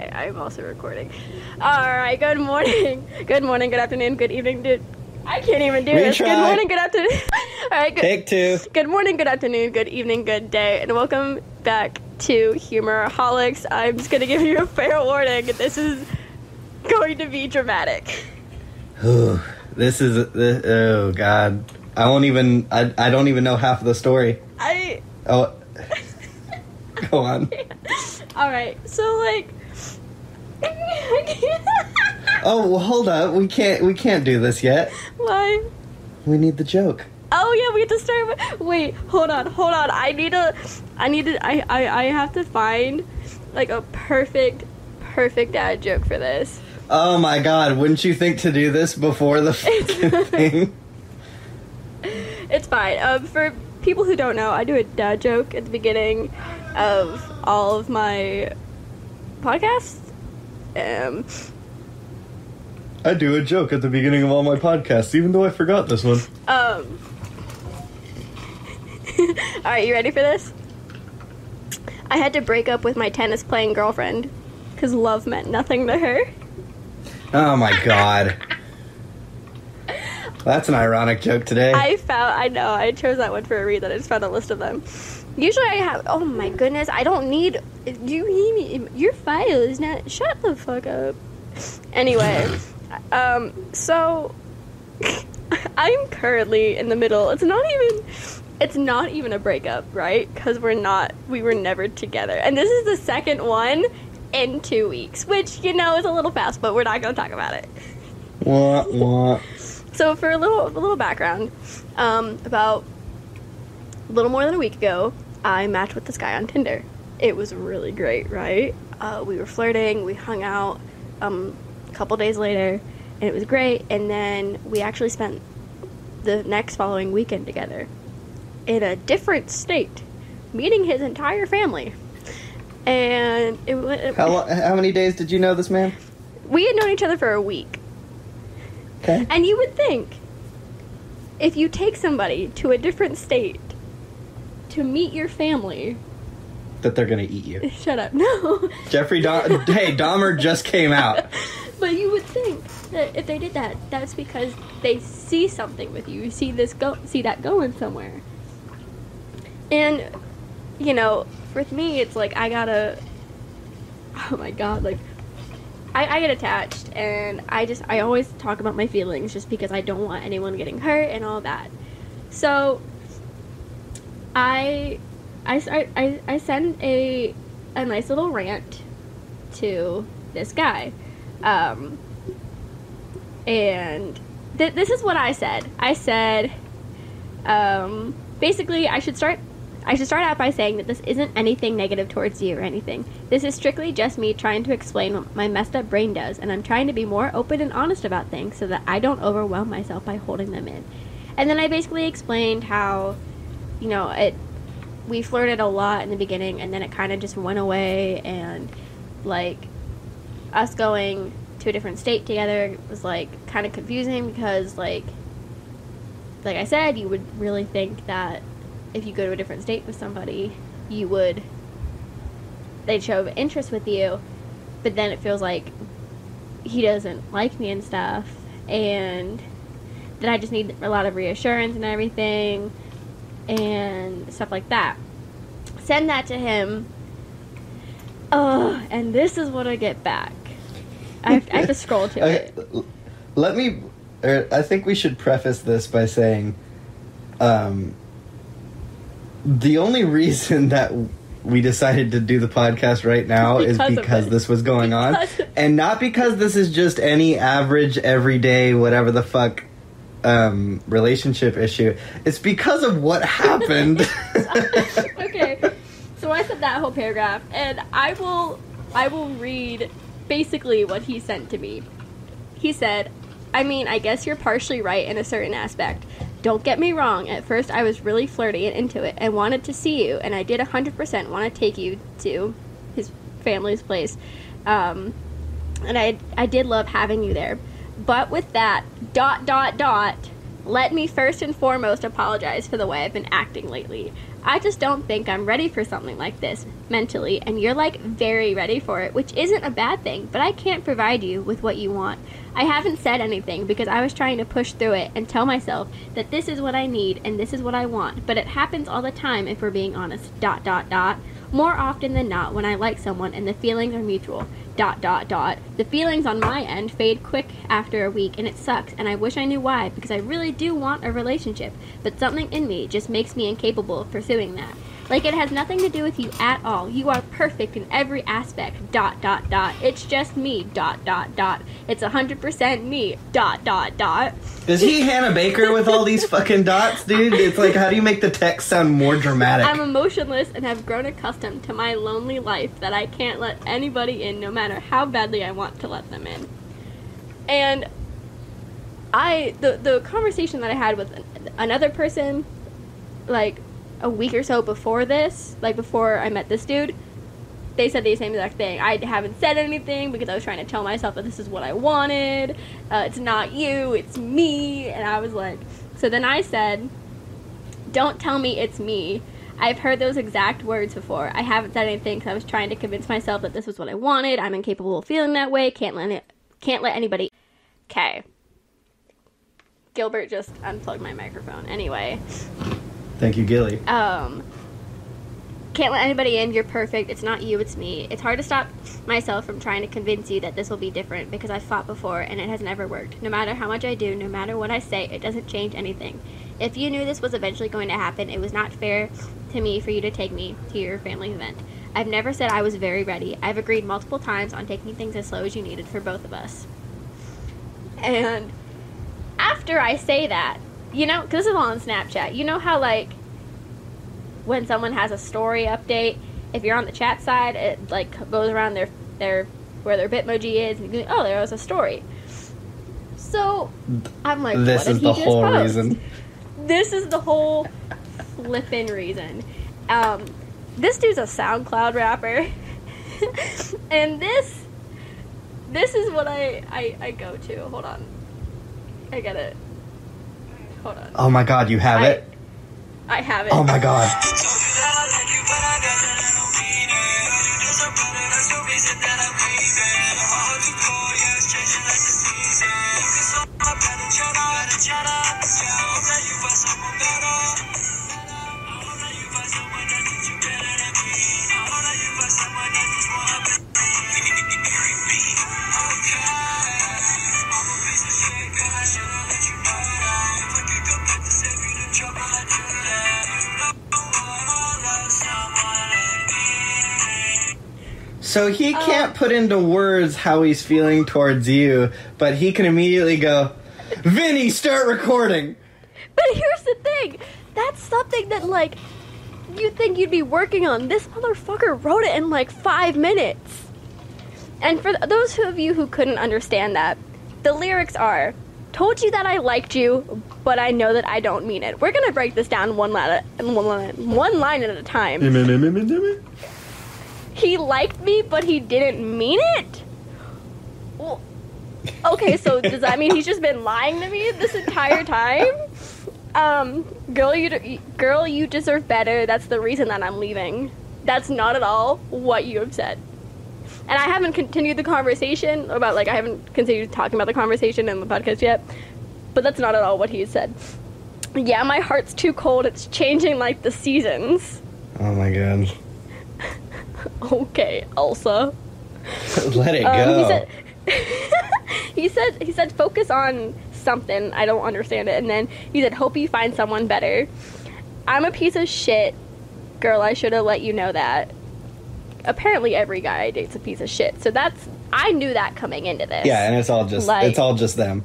Okay, I'm also recording. All right. Good morning. Good morning. Good afternoon. Good evening. Dude, I can't even do this. Good morning. Good afternoon. All right. Good, Take two. Good morning, good afternoon, good evening, good day, and welcome back to Humoraholics. I'm just gonna give you a fair warning. This is going to be dramatic. Ooh, this is this, oh god. I won't even. I I don't even know half of the story. I. Oh, go on. All right. So like. Oh, well, hold up. We can't. We can't do this yet. Why? We need the joke. Oh yeah, we have to start. With, wait, hold on, hold on. I need to. I need to. I, I I have to find like a perfect, perfect dad joke for this. Oh my god! Wouldn't you think to do this before the thing? It's fine. Um, for people who don't know, I do a dad joke at the beginning of all of my podcasts. Um, I do a joke at the beginning of all my podcasts, even though I forgot this one. um. all right, you ready for this? I had to break up with my tennis playing girlfriend because love meant nothing to her. Oh my god. That's an ironic joke today. I found. I know. I chose that one for a reason. I just found a list of them. Usually, I have. Oh my goodness! I don't need. You need me. Your file is not. Shut the fuck up. Anyway, um. So, I'm currently in the middle. It's not even. It's not even a breakup, right? Because we're not. We were never together, and this is the second one in two weeks, which you know is a little fast, but we're not going to talk about it. Wah, wah. So for a little a little background, um, about a little more than a week ago, I matched with this guy on Tinder. It was really great, right? Uh, we were flirting, we hung out um, a couple days later, and it was great. And then we actually spent the next following weekend together in a different state, meeting his entire family. And it, wa- it How how many days did you know this man? we had known each other for a week. Okay. And you would think if you take somebody to a different state to meet your family, That they're gonna eat you. shut up, no. Jeffrey Dahmer. hey, Dahmer just came out. but you would think that if they did that, that's because they see something with you. You see this go, see that going somewhere. And you know, with me, it's like I gotta. Oh my god, like I, I get attached, and I just I always talk about my feelings just because I don't want anyone getting hurt and all that. So I I I, I send a a nice little rant to this guy. Um, and th- this is what I said. I said, um, basically, I should start. I should start out by saying that this isn't anything negative towards you or anything. This is strictly just me trying to explain what my messed up brain does, and I'm trying to be more open and honest about things so that I don't overwhelm myself by holding them in. And then I basically explained how, you know, it we flirted a lot in the beginning, and then it kind of just went away, and like us going to a different state together was like kind of confusing because like like I said, you would really think that if you go to a different state with somebody, you would they'd show interest with you, but then it feels like he doesn't like me and stuff, and that I just need a lot of reassurance and everything, and stuff like that. Send that to him. Oh, and this is what I get back. I have, I have to scroll to Okay, it. let me. Er, I think we should preface this by saying, um, the only reason that we decided to do the podcast right now is Because of because this was going on, Because of- and not because this is just any average, everyday, whatever the fuck um, relationship issue. It's because of what happened. okay, so I said that whole paragraph, and I will, I will read basically what he sent to me. He said, "I mean, I guess you're partially right in a certain aspect. Don't get me wrong. At first, I was really flirty and into it, and wanted to see you, and I did 100% want to take you to his family's place, um, and I, I did love having you there. But with that, dot dot dot." Let me first and foremost apologize for the way I've been acting lately. I just don't think I'm ready for something like this. mentally and you're like very ready for it, which isn't a bad thing, but I can't provide you with what you want. I haven't said anything because I was trying to push through it and tell myself that this is what I need and this is what I want, but it happens all the time if we're being honest. Dot dot dot. More often than not when I like someone and the feelings are mutual. Dot dot dot. The feelings on my end fade quick after a week and it sucks and I wish I knew why because I really do want a relationship, but something in me just makes me incapable of pursuing that. Like it has nothing to do with you at all. You are perfect in every aspect. Dot dot dot. It's just me. Dot dot dot. It's a hundred percent me. Dot dot dot. Is he Hannah Baker with all these fucking dots, dude? It's like, how do you make the text sound more dramatic? I'm emotionless and have grown accustomed to my lonely life that I can't let anybody in no matter how badly I want to let them in. And I the the conversation that I had with another person like a week or so before this, like before I met this dude, they said the same exact thing. I haven't said anything because I was trying to tell myself that this is what I wanted. Uh, it's not you, it's me. And I was like, so then I said, don't tell me it's me. I've heard those exact words before. I haven't said anything because I was trying to convince myself that this was what I wanted. I'm incapable of feeling that way. Can't let it. Can't let anybody. Okay. Gilbert just unplugged my microphone. Anyway, Thank you, Gilly. um can't let anybody in. You're perfect. It's not you it's me. It's hard to stop myself from trying to convince you that this will be different because i've fought before and it has never worked. No matter how much i do no matter what i say it doesn't change anything. If you knew this was eventually going to happen it was not fair to me for you to take me to your family event. I've never said i was very ready. I've agreed multiple times on taking things as slow as you needed for both of us. And after i say that you know 'cause this is all on snapchat you know how like when someone has a story update, if you're on the chat side, it like goes around their their where their Bitmoji is, and you go, oh, there was a story. So I'm like, this what is the whole post? reason. This is the whole flippin' reason. Um, this dude's a SoundCloud rapper, and this this is what I, I I go to. Hold on, I get it. Hold on, Oh my god, you have I- it? I have it. Oh my god. So he Um, can't put into words how he's feeling towards you, but he can immediately go, Vinny, start recording. But here's the thing. That's something that like you think you'd be working on. This motherfucker wrote it in like five minutes. And for th- those of you who couldn't understand that, the lyrics are Told you that I liked you, but I know that I don't mean it. We're gonna break this down one line, one line, one line at a time. He liked me, but he didn't mean it. Well, okay, so does that mean he's just been lying to me this entire time? Um, girl, you de- girl, you deserve better. That's the reason that I'm leaving. That's not at all what you have said. And I haven't continued the conversation about like I haven't continued talking about the conversation in the podcast yet. But that's not at all what he said. Yeah, my heart's too cold. It's changing like the seasons. Oh my god. Okay, Elsa. Let it Um, go. he said he said he said focus on something. I don't understand it. And then he said hope you find someone better. I'm a piece of shit. Girl, I should have let you know that. Apparently every guy I date's a piece of shit. So that's I knew that coming into this. yeah, and it's all just Like- it's all just them.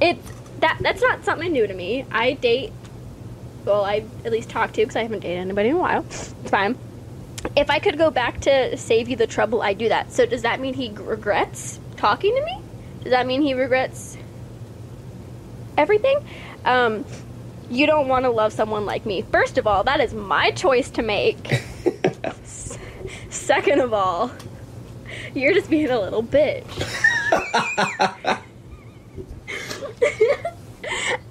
It's that that's not something new to me. I date well, I at least talk to because I haven't dated anybody in a while. It's fine. If I could go back to save you the trouble, I do that. So does that mean he regrets talking to me? Does that mean he regrets everything? Um, you don't want to love someone like me. First of all, that is my choice to make. S- Second of all, you're just being a little bitch.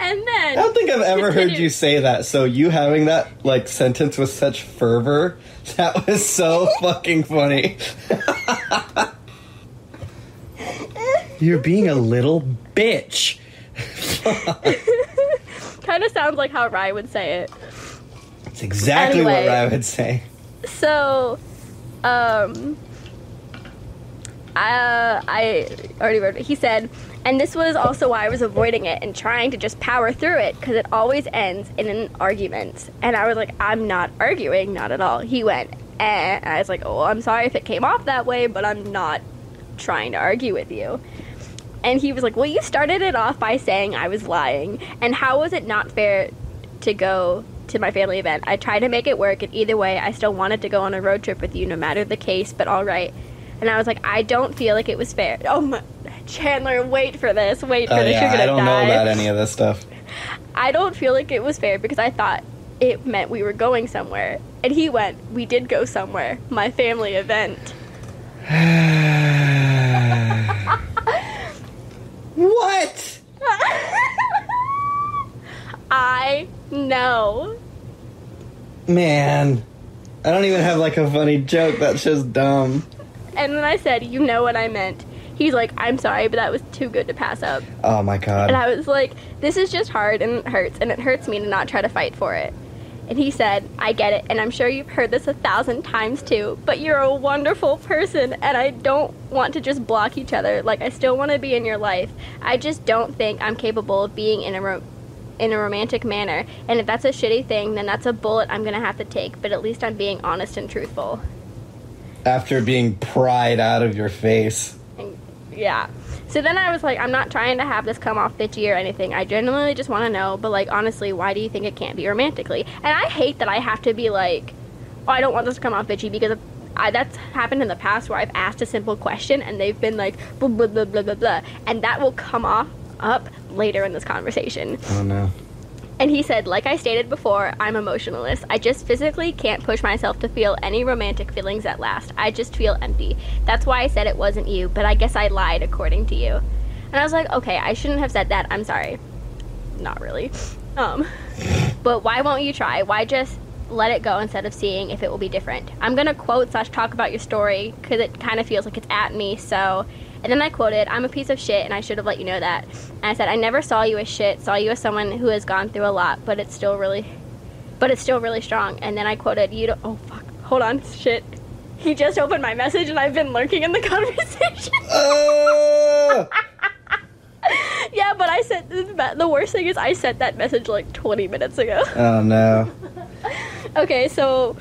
and And I don't think I've ever heard you say that. So you having that like sentence with such fervor, that was so fucking funny. You're being a little bitch. kind of sounds like how Rye would say it. It's exactly Anyway. what I would say. So, um, I, I already wrote it. He said, and this was also why I was avoiding it and trying to just power through it because it always ends in an argument. And I was like, I'm not arguing, not at all. He went, eh. And I was like, oh, I'm sorry if it came off that way, but I'm not trying to argue with you. And he was like, well, you started it off by saying I was lying. And how was it not fair to go to my family event. I tried to make it work, and either way, I still wanted to go on a road trip with you, no matter the case. But all right. And I was like, I don't feel like it was fair. Oh my, Chandler, wait for this, wait oh, for Oh this. yeah, You're gonna I don't die. know about any of this stuff. I don't feel like it was fair because I thought it meant we were going somewhere, and he went. We did go somewhere. My family event. what? I know. Man, I don't even have like a funny joke. That's just dumb. And then I said, You know what I meant. He's like, I'm sorry, but that was too good to pass up. Oh my god. And I was like, This is just hard and it hurts, and it hurts me to not try to fight for it. And he said, I get it, and I'm sure you've heard this a thousand times too, but you're a wonderful person, and I don't want to just block each other. Like, I still want to be in your life. I just don't think I'm capable of being in a ro- in a romantic manner. And if that's a shitty thing, then that's a bullet I'm gonna have to take, but at least I'm being honest and truthful. After being pried out of your face. Yeah. So then I was like, I'm not trying to have this come off bitchy or anything. I genuinely just want to know, but like, honestly, why do you think it can't be romantically? And I hate that I have to be like, oh, I don't want this to come off bitchy because I, that's happened in the past where I've asked a simple question and they've been like, blah, blah, blah, blah, blah, blah. And that will come off up later in this conversation. Oh no. And he said, like I stated before, I'm emotionalist. I just physically can't push myself to feel any romantic feelings at last. I just feel empty. That's why I said it wasn't you, but I guess I lied according to you. And I was like, okay, I shouldn't have said that. I'm sorry. Not really. Um, but why won't you try? Why just let it go instead of seeing if it will be different? I'm gonna quote slash talk about your story because it kind of feels like it's at me. So, and then I quoted, "I'm a piece of shit, and I should have let you know that." And I said, "I never saw you as shit. Saw you as someone who has gone through a lot, but it's still really, but it's still really strong." And then I quoted, "You don't. Oh fuck. Hold on. Shit." He just opened my message, and I've been lurking in the conversation. Oh! yeah, but I sent the worst thing is I sent that message like 20 minutes ago. oh no. Okay, so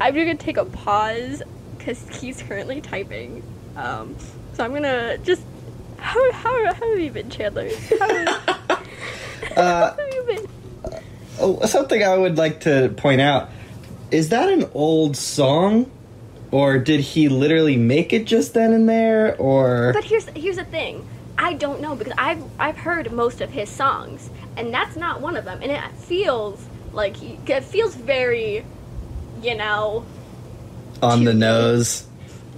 I'm gonna take a pause because he's currently typing. Um, so I'm gonna just how how, how have you been, Chandler? How, Uh, how have you been? oh, something I would like to point out is that an old song, or did he literally make it just then and there, or But here's here's the thing. I don't know because I've I've heard most of his songs, and that's not one of them. And it feels like he it feels very, you know. on the nose?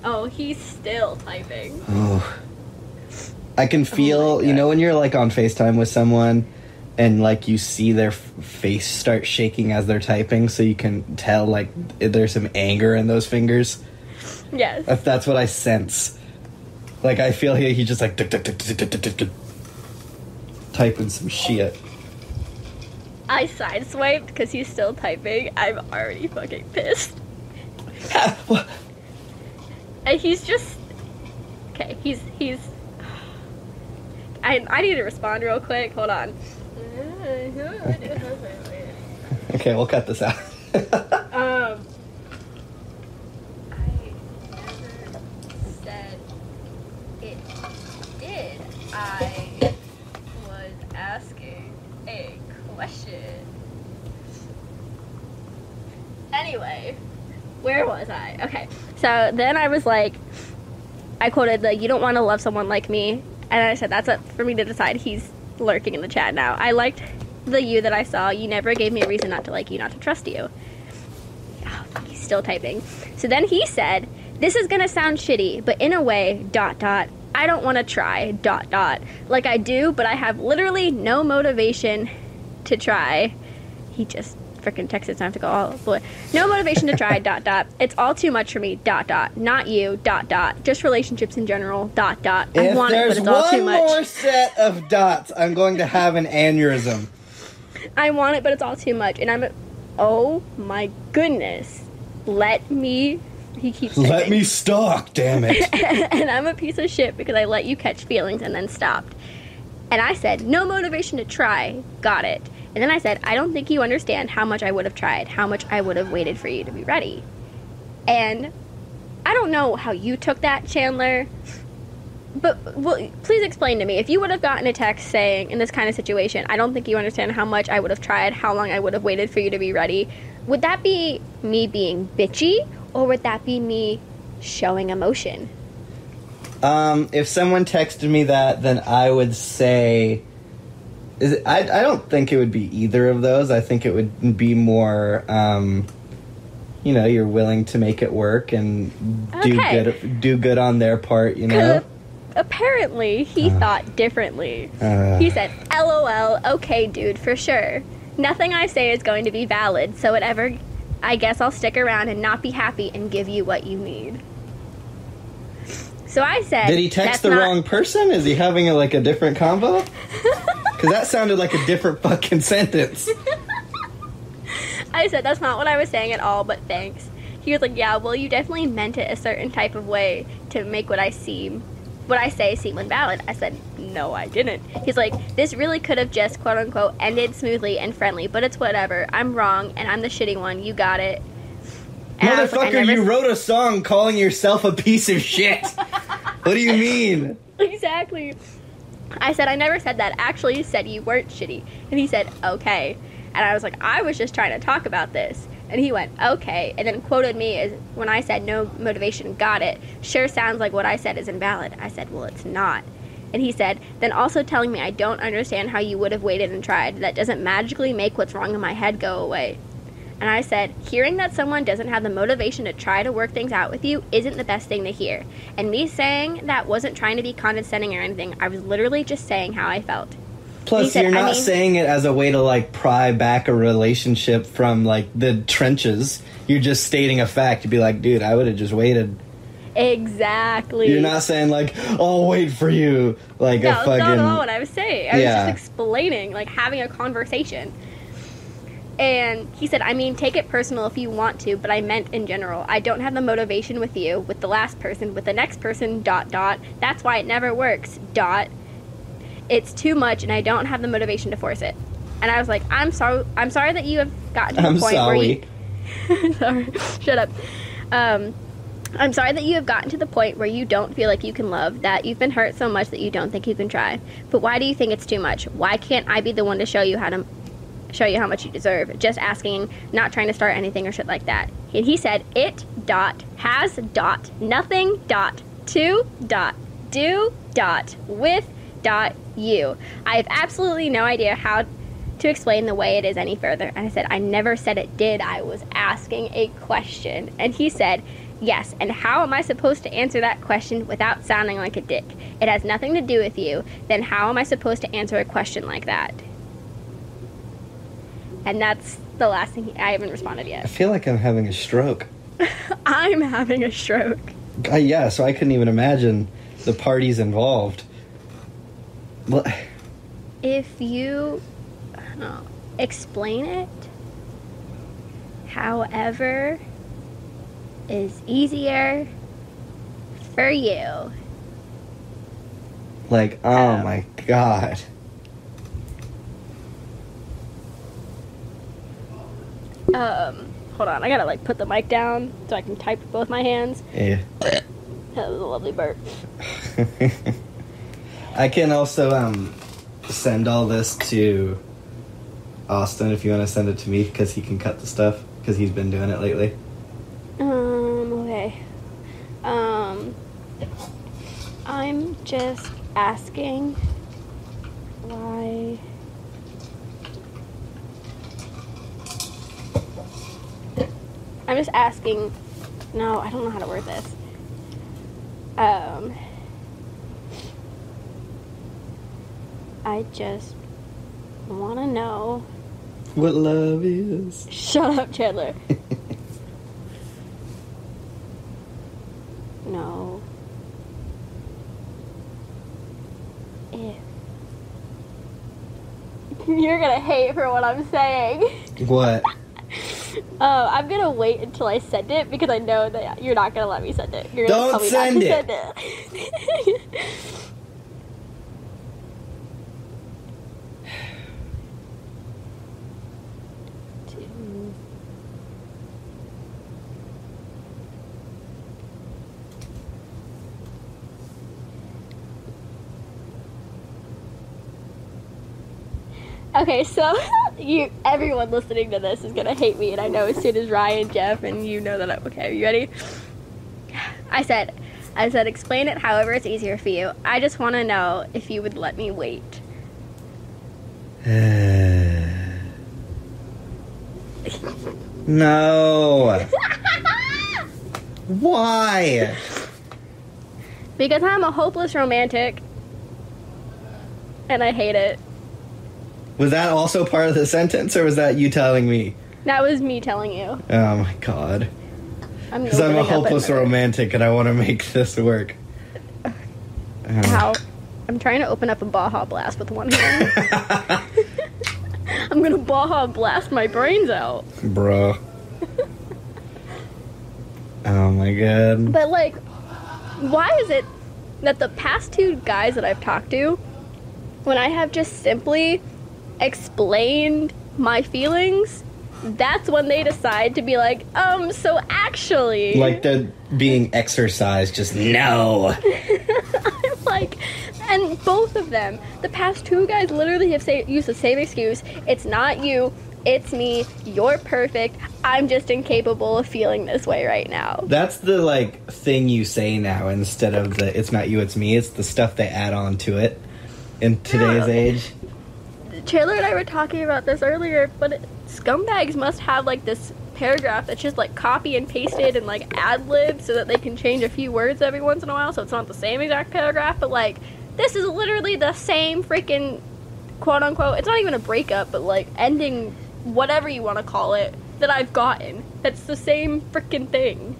Oh, he's still typing. Oh. I can oh feel, oh you know, when you're like on FaceTime with someone and like you see their f- face start shaking as they're typing, so you can tell like there's some anger in those fingers. Yes. If that's what I sense. Like, I feel he, he's just like typing some shit. I sideswiped because he's still typing. I'm already fucking pissed. And he's just okay. He's he's. I I need to respond real quick. Hold on. okay, we'll cut this out. Um. I never said it did. I was asking a question. Anyway, where was I? Okay, so then I was like, I quoted the "You don't want to love someone like me," and I said that's up for me to decide. He's lurking in the chat now. I liked the you that I saw. You never gave me a reason not to like you, not to trust you. Oh, he's still typing. So then he said, "This is gonna sound shitty, but in a way, dot dot. I don't want to try, dot, dot. Like I do, but I have literally no motivation to try. He just freaking texted time to go all the way. No motivation to try, dot, dot. It's all too much for me, dot, dot. Not you, dot, dot. Just relationships in general, dot, dot. I If want it, but it's all too one much. more set of dots, I'm going to have an aneurysm. I want it, but it's all too much. And I'm, a, oh my goodness. Let me. He keeps. Let me stalk, damn it. and I'm a piece of shit because I let you catch feelings and then stopped. And I said, no motivation to try. Got it. And then I said, I don't think you understand how much I would have tried, how much I would have waited for you to be ready. And I don't know how you took that, Chandler. But well, please explain to me if you would have gotten a text saying in this kind of situation, I don't think you understand how much I would have tried, how long I would have waited for you to be ready. Would that be me being bitchy or would that be me showing emotion? Um, if someone texted me that, then I would say, it, I I don't think it would be either of those. I think it would be more, um, you know, you're willing to make it work and do Okay. good do good on their part. You know, Apparently, he thought differently. Uh. he said, LOL, okay, dude, for sure. Nothing I say is going to be valid, so whatever, I guess I'll stick around and not be happy and give you what you need. So I said, did he text "That's the not- wrong person? Is he having a, like a different combo? Because that sounded like a different fucking sentence. I said, that's not what I was saying at all, but thanks. He was like, yeah, well, you definitely meant it a certain type of way to make what I seem, what I say seem invalid. I said, no, I didn't. He's like, this really could have just, quote unquote, ended smoothly and friendly, but it's whatever. I'm wrong, and I'm the shitty one. You got it. And was like, Motherfucker, never you wrote a song calling yourself a piece of shit. what do you mean? exactly. I said, I never said that. Actually, you said you weren't shitty. And he said, okay. And I was like, I was just trying to talk about this. And he went, okay. And then quoted me as when I said, no motivation, got it. Sure sounds like what I said is invalid. I said, well, it's not. And he said, then also telling me I don't understand how you would have waited and tried. That doesn't magically make what's wrong in my head go away. And I said, hearing that someone doesn't have the motivation to try to work things out with you isn't the best thing to hear. And me saying that wasn't trying to be condescending or anything. I was literally just saying how I felt. Plus, said, you're I not mean- saying it as a way to like pry back a relationship from like the trenches. You're just stating a fact. You'd be like, dude, I would have just waited. Exactly. You're not saying like, I'll wait for you, like No, a fucking. not at all what I was saying. I was Yeah. just explaining, like having a conversation. And he said, I mean, take it personal if you want to, but I meant in general. I don't have the motivation with you, with the last person, with the next person, dot, dot. That's why it never works, dot. It's too much, and I don't have the motivation to force it. And I was like, I'm sorry. I'm sorry that you have gotten to the I'm point where sorry. you. sorry. Shut up. Um, I'm sorry that you have gotten to the point where you don't feel like you can love, that you've been hurt so much that you don't think you can try. But why do you think it's too much? Why can't I be the one to show you how to show you how much you deserve? Just asking, not trying to start anything or shit like that. And he said, it dot has dot nothing dot to dot do dot with dot you. I have absolutely no idea how to explain the way it is any further. And I said, I never said it did. I was asking a question. And he said, Yes, and how am I supposed to answer that question without sounding like a dick? It has nothing to do with you. Then how am I supposed to answer a question like that? And that's the last thing he, I haven't responded yet. I feel like I'm having a stroke. I'm having a stroke. Uh, yeah, so I couldn't even imagine the parties involved. Well, If you I know, explain it, however, is easier for you. like, oh Um, my god. Um, hold on, I gotta like put the mic down so I can type with both my hands. Yeah. That was a lovely burp. I can also um send all this to Austin if you want to send it to me because he can cut the stuff because he's been doing it lately. Um, okay. Um, I'm just asking why. I'm just asking. No, I don't know how to word this. Um, I just want to know. What love is. Shut up, Chandler. no. If. You're gonna hate for what I'm saying. What? Uh, I'm gonna wait until I send it because I know that you're not gonna let me send it. You're gonna Don't tell me send not to it. send it. Okay, so you everyone listening to this is gonna hate me, and I know as soon as Ryan, Jeff, and you know that. I'm, okay, you ready? I said, I said, explain it however it's easier for you. I just want to know if you would let me wait. no. Why? Because I'm a hopeless romantic, and I hate it. Was that also part of the sentence, or was that you telling me? That was me telling you. Oh my god. I'm Because I'm a opening hopeless romantic and I want to make this work. Oh. Ow. I'm trying to open up a Baja Blast with one hand. I'm gonna Baja Blast my brains out. Bro. oh my god. But like, why is it that the past two guys that I've talked to, when I have just simply explained my feelings, that's when they decide to be like, um, so actually, Like the being exercised, just no. I'm like, and both of them, the past two guys literally have say, used the same excuse. It's not you, it's me. You're perfect. I'm just incapable of feeling this way right now. That's the like thing you say now instead of the it's not you, it's me. It's the stuff they add on to it in today's Yeah. age. Chandler and I were talking about this earlier, but it, scumbags must have like this paragraph that's just like copy and pasted and like ad lib so that they can change a few words every once in a while so it's not the same exact paragraph, but like this is literally the same freaking quote unquote, it's not even a breakup, but like ending whatever you want to call it that I've gotten. That's the same freaking thing.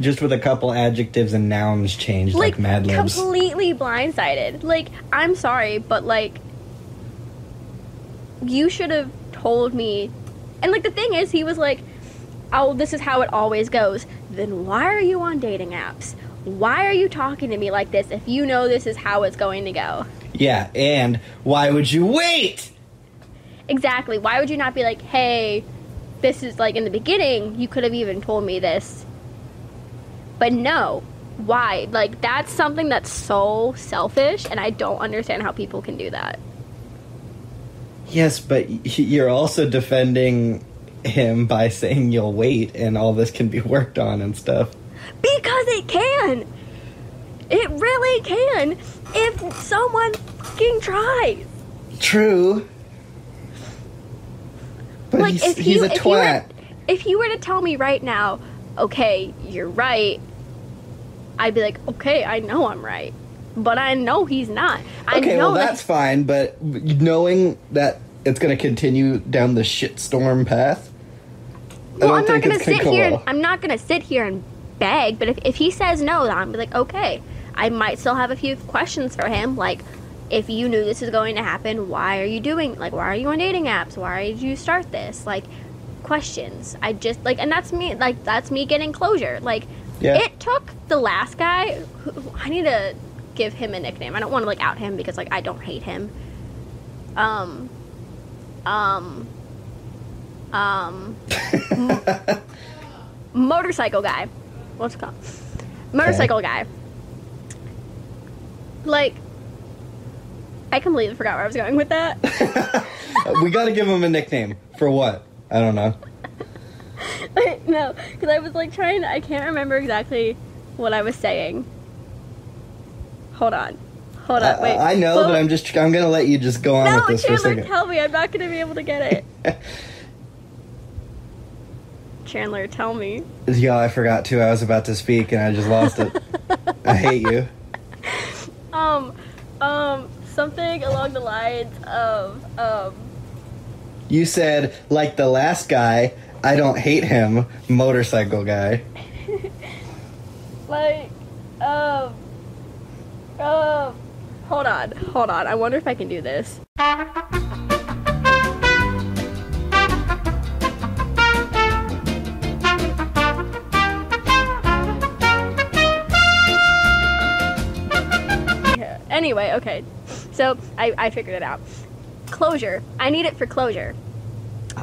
Just with a couple adjectives and nouns changed like, Mad Libs. completely blindsided. Like, I'm sorry, but like, you should have told me. And like, the thing is, he was like, "Oh, this is how it always goes." Then why are you on dating apps? Why are you talking to me like this if you know this is how it's going to go? yeah, and why would you wait? Exactly. Why would you not be like, "Hey, this is like in the beginning, you could have even told me this." But no. Why? Like that's something that's so selfish and I don't understand how people can do that. Yes, but you're also defending him by saying you'll wait and all this can be worked on and stuff. Because it can. It really can if someone fucking tries. True. But like he's, if he's you a if you were if you were to tell me right now, okay, you're right, I'd be like, okay, I know I'm right. But I know he's not. I Okay, know well that that's fine, but knowing that it's going to continue down the shitstorm path, I Well, I'm not gonna it's gonna sit here. well. I'm not gonna sit here and beg. But if, if he says no, then I'm be like, okay. I might still have a few questions for him. Like, if you knew this was going to happen, why are you doing? Like, why are you on dating apps? Why did you start this? Like, questions. I just like, and that's me. Like, that's me getting closure. Like, Yeah. it took the last guy. Who- I need to give him a nickname. I don't want to like out him because like I don't hate him. Um. Um. Um motorcycle guy. What's it called? Motorcycle guy. Like, I completely forgot where I was going with that. we got to give him a nickname for what? I don't know. no, because I was like trying. I can't remember exactly what I was saying. Hold on, hold on. Wait. I, I know, Well, but I'm just I'm gonna let you just go on No, with this for a Chandler, second. tell me. I'm not gonna be able to get it. Chandler, tell me. yeah, I forgot too. I was about to speak and I just lost it. I hate you. Um, um, something along the lines of um You said, like the last guy, I don't hate him, motorcycle guy. like um um hold on hold on. I wonder if i can do this. Anyway okay. So I, I figured it out. Closure. I need it for closure.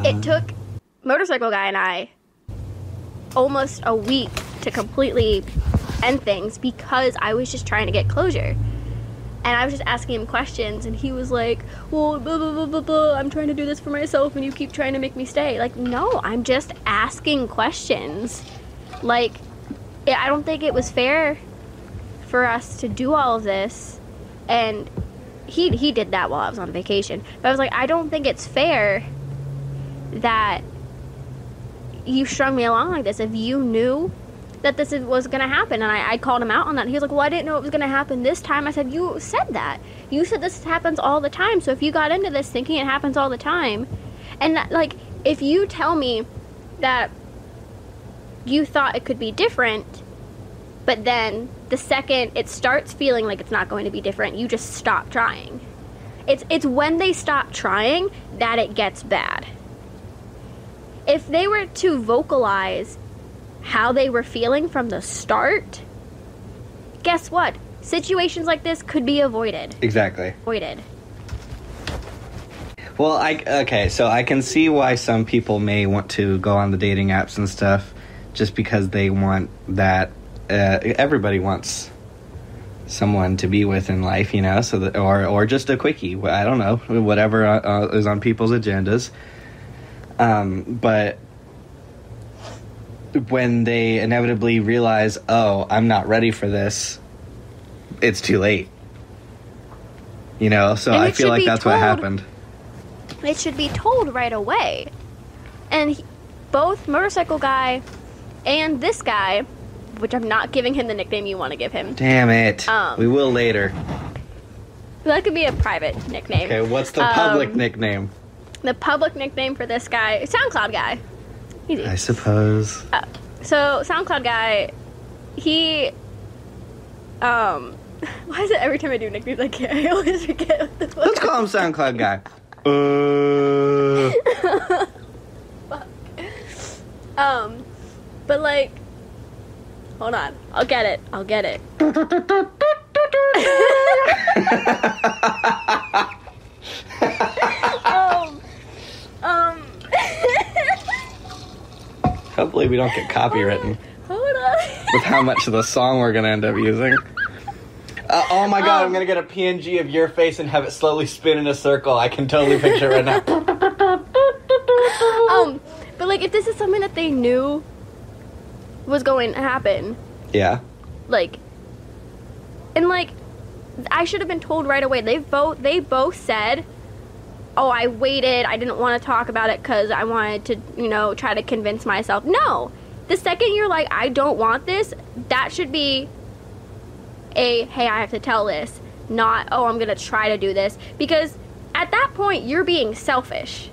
It took motorcycle guy and i almost a week to completely end things because I was just trying to get closure. And I was just asking him questions, and he was like, Well, blah, blah, blah, blah, blah, I'm trying to do this for myself, and you keep trying to make me stay. Like, no, I'm just asking questions. Like, I don't think it was fair for us to do all of this. And he, he did that while I was on vacation. But I was like, I don't think it's fair that you strung me along like this if you knew that this was going to happen and I, I called him out on that. He was like well i didn't know it was going to happen this time. I said you said that. You said this happens all the time so if you got into this thinking it happens all the time and that, like if you tell me that you thought it could be different but then the second it starts feeling like it's not going to be different you just stop trying. It's it's when they stop trying that it gets bad. If they were to vocalize how they were feeling from the start, guess what? Situations like this could be avoided. Exactly. Avoided. Well, I okay, so I can see why some people may want to go on the dating apps and stuff, just because they want that. Uh, everybody wants someone to be with in life, you know, so that or or just a quickie. I don't know, whatever uh, uh, is on people's agendas. Um, but when they inevitably realize, oh, I'm not ready for this, it's too late. You know, so I feel like that's what happened. It should be told right away. And he, both motorcycle guy and this guy, which I'm not giving him the nickname you want to give him. Damn it. Um, we will later. That could be a private nickname. Okay, what's the public Um, nickname? The public nickname for this guy, SoundCloud guy. I suppose. Uh, so SoundCloud guy, he, um, why is it every time I do nicknames I can't? I always forget what the fuck. Let's call him SoundCloud guy. Uh, fuck. Um, but like, hold on, I'll get it. I'll get it. um, um. Hopefully, we don't get copywritten hold on. with how much of the song we're gonna end up using. Uh, oh my god, I'm Um, gonna get a PNG of your face and have it slowly spin in a circle. I can totally picture it right now. um, but like, if this is something that they knew was going to happen, Yeah. like and like I should have been told right away. They both they both said, "Oh, I waited. I didn't want to talk about it cuz I wanted to, you know, try to convince myself." No. The second you're like, "I don't want this," that should be a, "Hey, I have to tell this." Not, "Oh, I'm going to try to do this." Because at that point, you're being selfish.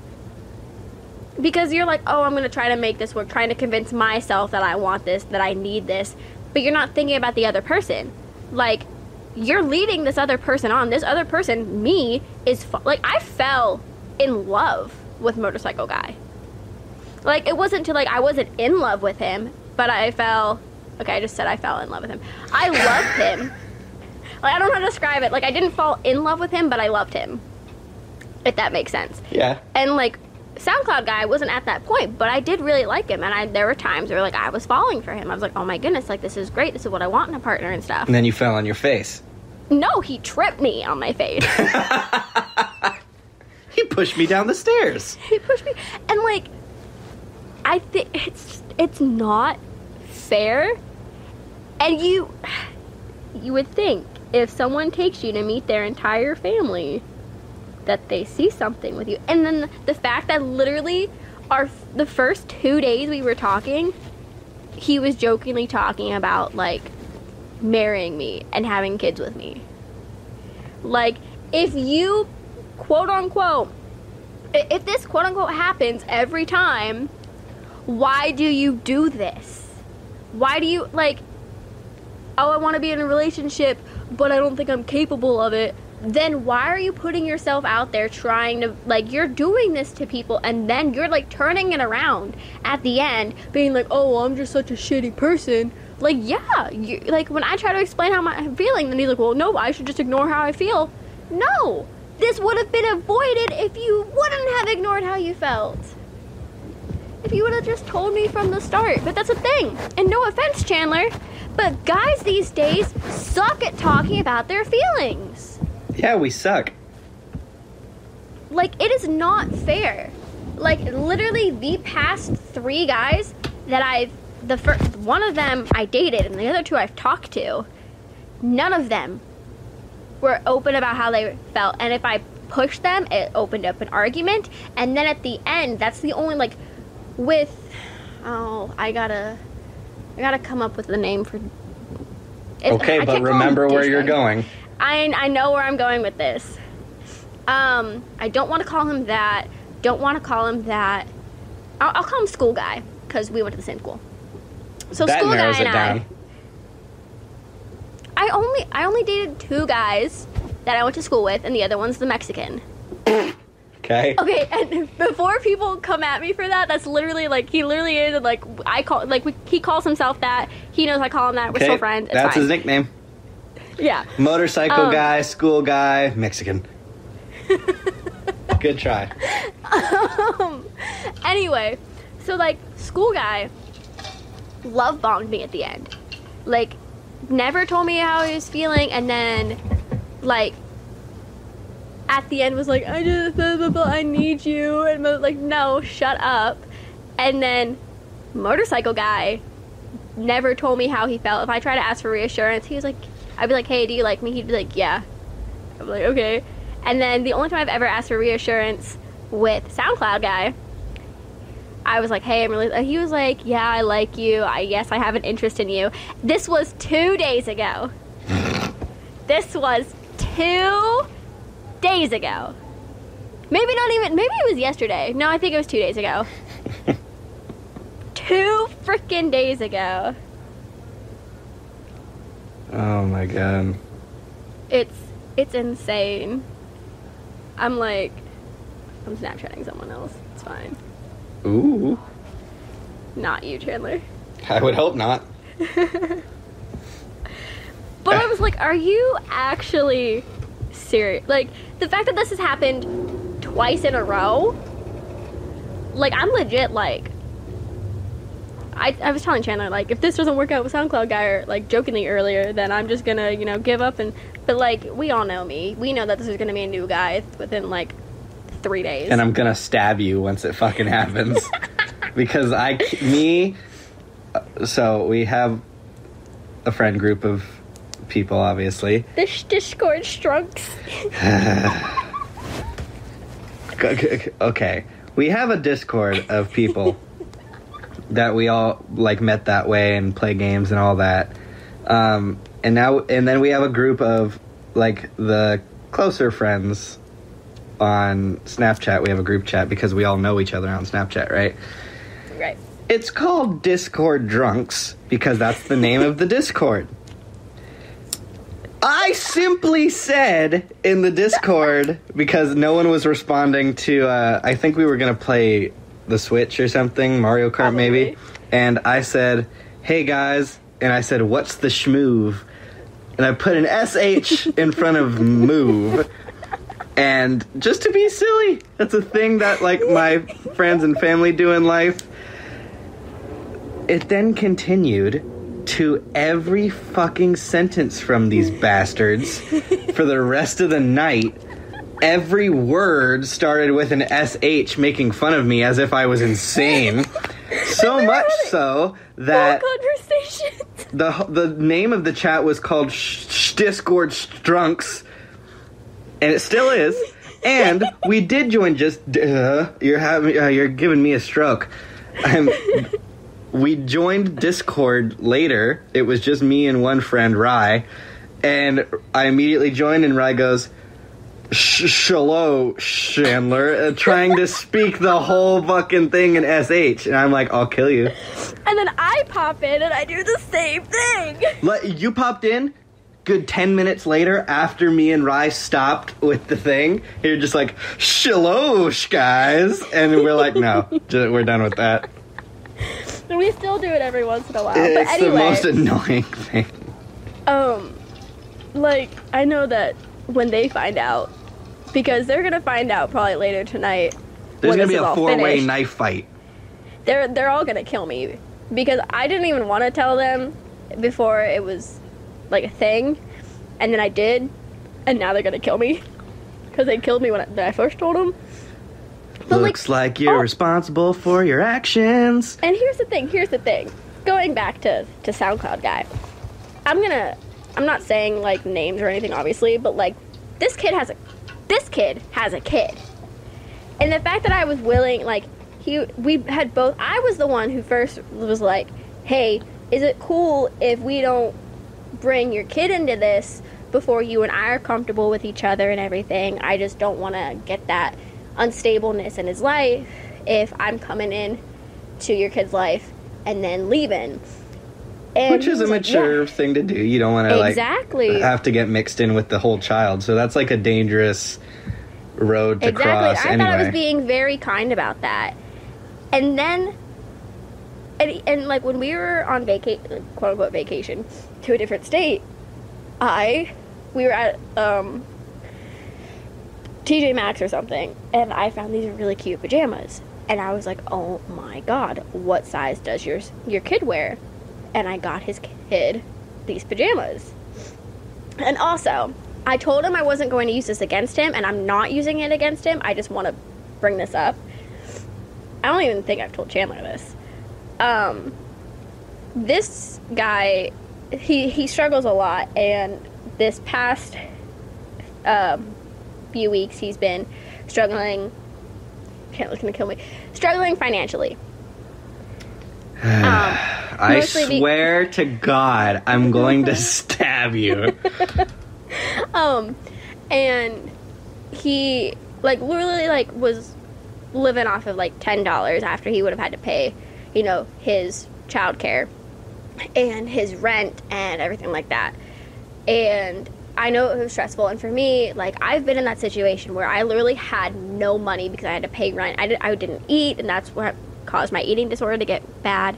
Because you're like, "Oh, I'm going to try to make this work, trying to convince myself that I want this, that I need this." But you're not thinking about the other person like you're leading this other person on. This other person me is like i fell in love with motorcycle guy. Like it wasn't to like i wasn't in love with him but i fell okay i just said i fell in love with him. I loved him. Like i don't know how to describe it. Like i didn't fall in love with him but i loved him if that makes sense. Yeah. and like SoundCloud guy wasn't at that point, but I did really like him, and I there were times where like I was falling for him. I was like, oh my goodness, like this is great. This is what I want in a partner and stuff. And then you fell on your face. No, he tripped me on my face. He pushed me down the stairs. he pushed me, and like, I think it's it's not fair. And you, you would think if someone takes you to meet their entire family, that they see something with you, and then the fact that literally, our the first two days we were talking, he was jokingly talking about like marrying me and having kids with me. Like if you quote unquote if this quote unquote happens every time, why do you do this? Why do you like oh, I want to be in a relationship, but I don't think I'm capable of it. Then why are you putting yourself out there trying to like you're doing this to people and then you're like turning it around at the end being like, "Oh, well, I'm just such a shitty person." Like, yeah, you, like when I try to explain how I'm feeling, then he's like, "Well, no, I should just ignore how I feel." No. This would have been avoided if you wouldn't have ignored how you felt. If you would have just told me from the start. But that's a thing. And no offense, Chandler, but guys these days suck at talking about their feelings. Yeah, we suck. Like, it is not fair. Like, literally, the past three guys that I've, the first, one of them I dated, and the other two I've talked to, none of them were open about how they felt. And if I pushed them, it opened up an argument. And then at the end, that's the only, like, with, oh, I gotta, I gotta come up with a name for. it- Okay, I but can't call him remember where you're going. I, I know where I'm going with this. Um, I don't want to call him that. Don't want to call him that. I'll, I'll call him school guy because we went to the same school. So that school guy and. I, I only I only dated two guys that I went to school with, and the other one's the Mexican. Okay. Okay, and before people come at me for that, that's literally like he literally is like I call like we, he calls himself that. He knows I call him that. We're still friends. It's That's fine. his nickname. Yeah. Motorcycle Um, guy, school guy, Mexican. Good try. um, anyway, so like school guy love bombed me at the end. Like never told me how he was feeling and then like at the end was like I just blah, blah, blah, I need you and I was like no, shut up. And then motorcycle guy never told me how he felt. If I try to ask for reassurance, he was like I'd be like, "Hey, do you like me?" He'd be like, "Yeah." I'm like, "Okay." And then the only time I've ever asked for reassurance with SoundCloud guy, I was like, "Hey, I'm really." He was like, "Yeah, I like you. I yes, I have an interest in you." This was two days ago. this was two days ago. Maybe not even. Maybe it was yesterday. No, I think it was two days ago. two freaking days ago. Oh my god. It's it's insane. I'm like, I'm Snapchatting someone else. It's fine. Ooh. Not you, Chandler. I would hope not. But I was like, are you actually serious? Like, the fact that this has happened twice in a row, like, I'm legit like. I, I was telling Chandler, like, if this doesn't work out with SoundCloud guy, or, like, jokingly earlier, then I'm just gonna, you know, give up and. But, like, we all know me. We know that this is gonna be a new guy within, like, three days. And I'm gonna stab you once it fucking happens. because I, me, uh, so we have a friend group of people, obviously. This Discord strunks. okay we have a discord of people that we all like met that way and play games and all that um, and now and then we have a group of like the closer friends on snapchat we have a group chat because we all know each other on snapchat right right. it's called discord drunks because that's the name of the discord I simply said in the Discord because no one was responding to. Uh, I think we were gonna play the Switch or something, Mario Kart maybe, and I said, "Hey guys," and I said, "What's the schmoove?" And I put an sh in front of move, and just to be silly, that's a thing that like my friends and family do in life. It then continued to every fucking sentence from these bastards for the rest of the night. Every word started with an SH making fun of me as if I was insane. So much so that conversation. the the name of the chat was called Sh- Sh- Discord Strunks, and it still is. And we did join. Just uh, you're having uh, you're giving me a stroke. I'm, we joined Discord later. It was just me and one friend, Rye, and I immediately joined. And Rye goes, sh- Shalo Chandler, uh, trying to speak the whole fucking thing in sh, and I'm like, I'll kill you. And then I pop in and I do the same thing. Let, you popped in. Good ten minutes later, after me and Rye stopped with the thing, you're just like, "Shalosh, guys," and we're like, "No, ju- we're done with that." And we still do it every once in a while. It's but anyway, the most annoying thing. um, like I know that when they find out, because they're gonna find out probably later tonight. There's gonna be a four-way finished. knife fight. they're they're all gonna kill me because I didn't even want to tell them before it was like a thing, and then I did, and now they're gonna kill me because they killed me when I, when I first told them. But Looks like, you're oh. responsible for your actions. And here's the thing. Here's the thing. Going back to to SoundCloud guy, I'm gonna. I'm not saying like names or anything, obviously, but like this kid has a this kid has a kid, and the fact that I was willing, like he, we had both. I was the one who first was like, "Hey, is it cool if we don't bring your kid into this before you and I are comfortable with each other and everything? I just don't want to get that unstableness in his life if I'm coming in to your kid's life and then leaving." And Which is a was like, mature "Yeah." thing to do. You don't want to like Exactly. have to get mixed in with the whole child. So that's like a dangerous road to exactly. cross I anyway. thought I was being very kind about that. And then, and, and like when we were on vacation, quote unquote vacation, to a different state, I, we were at um, TJ Maxx or something, and I found these really cute pajamas. And I was like, "Oh my god, what size does your your kid wear?" And I got his kid these pajamas. And also, I told him I wasn't going to use this against him, and I'm not using it against him. I just want to bring this up. I don't even think I've told Chandler this. Um, this guy, he he struggles a lot, and this past um, few weeks, he's been struggling. Chandler's gonna kill me. Struggling financially. Um, I mostly be- swear to God, I'm going to stab you. um and he like literally like was living off of like ten dollars after he would have had to pay you know his childcare and his rent and everything like that and i know it was stressful and for me like i've been in that situation where i literally had no money because i had to pay rent i, did, I didn't eat and that's what caused my eating disorder to get bad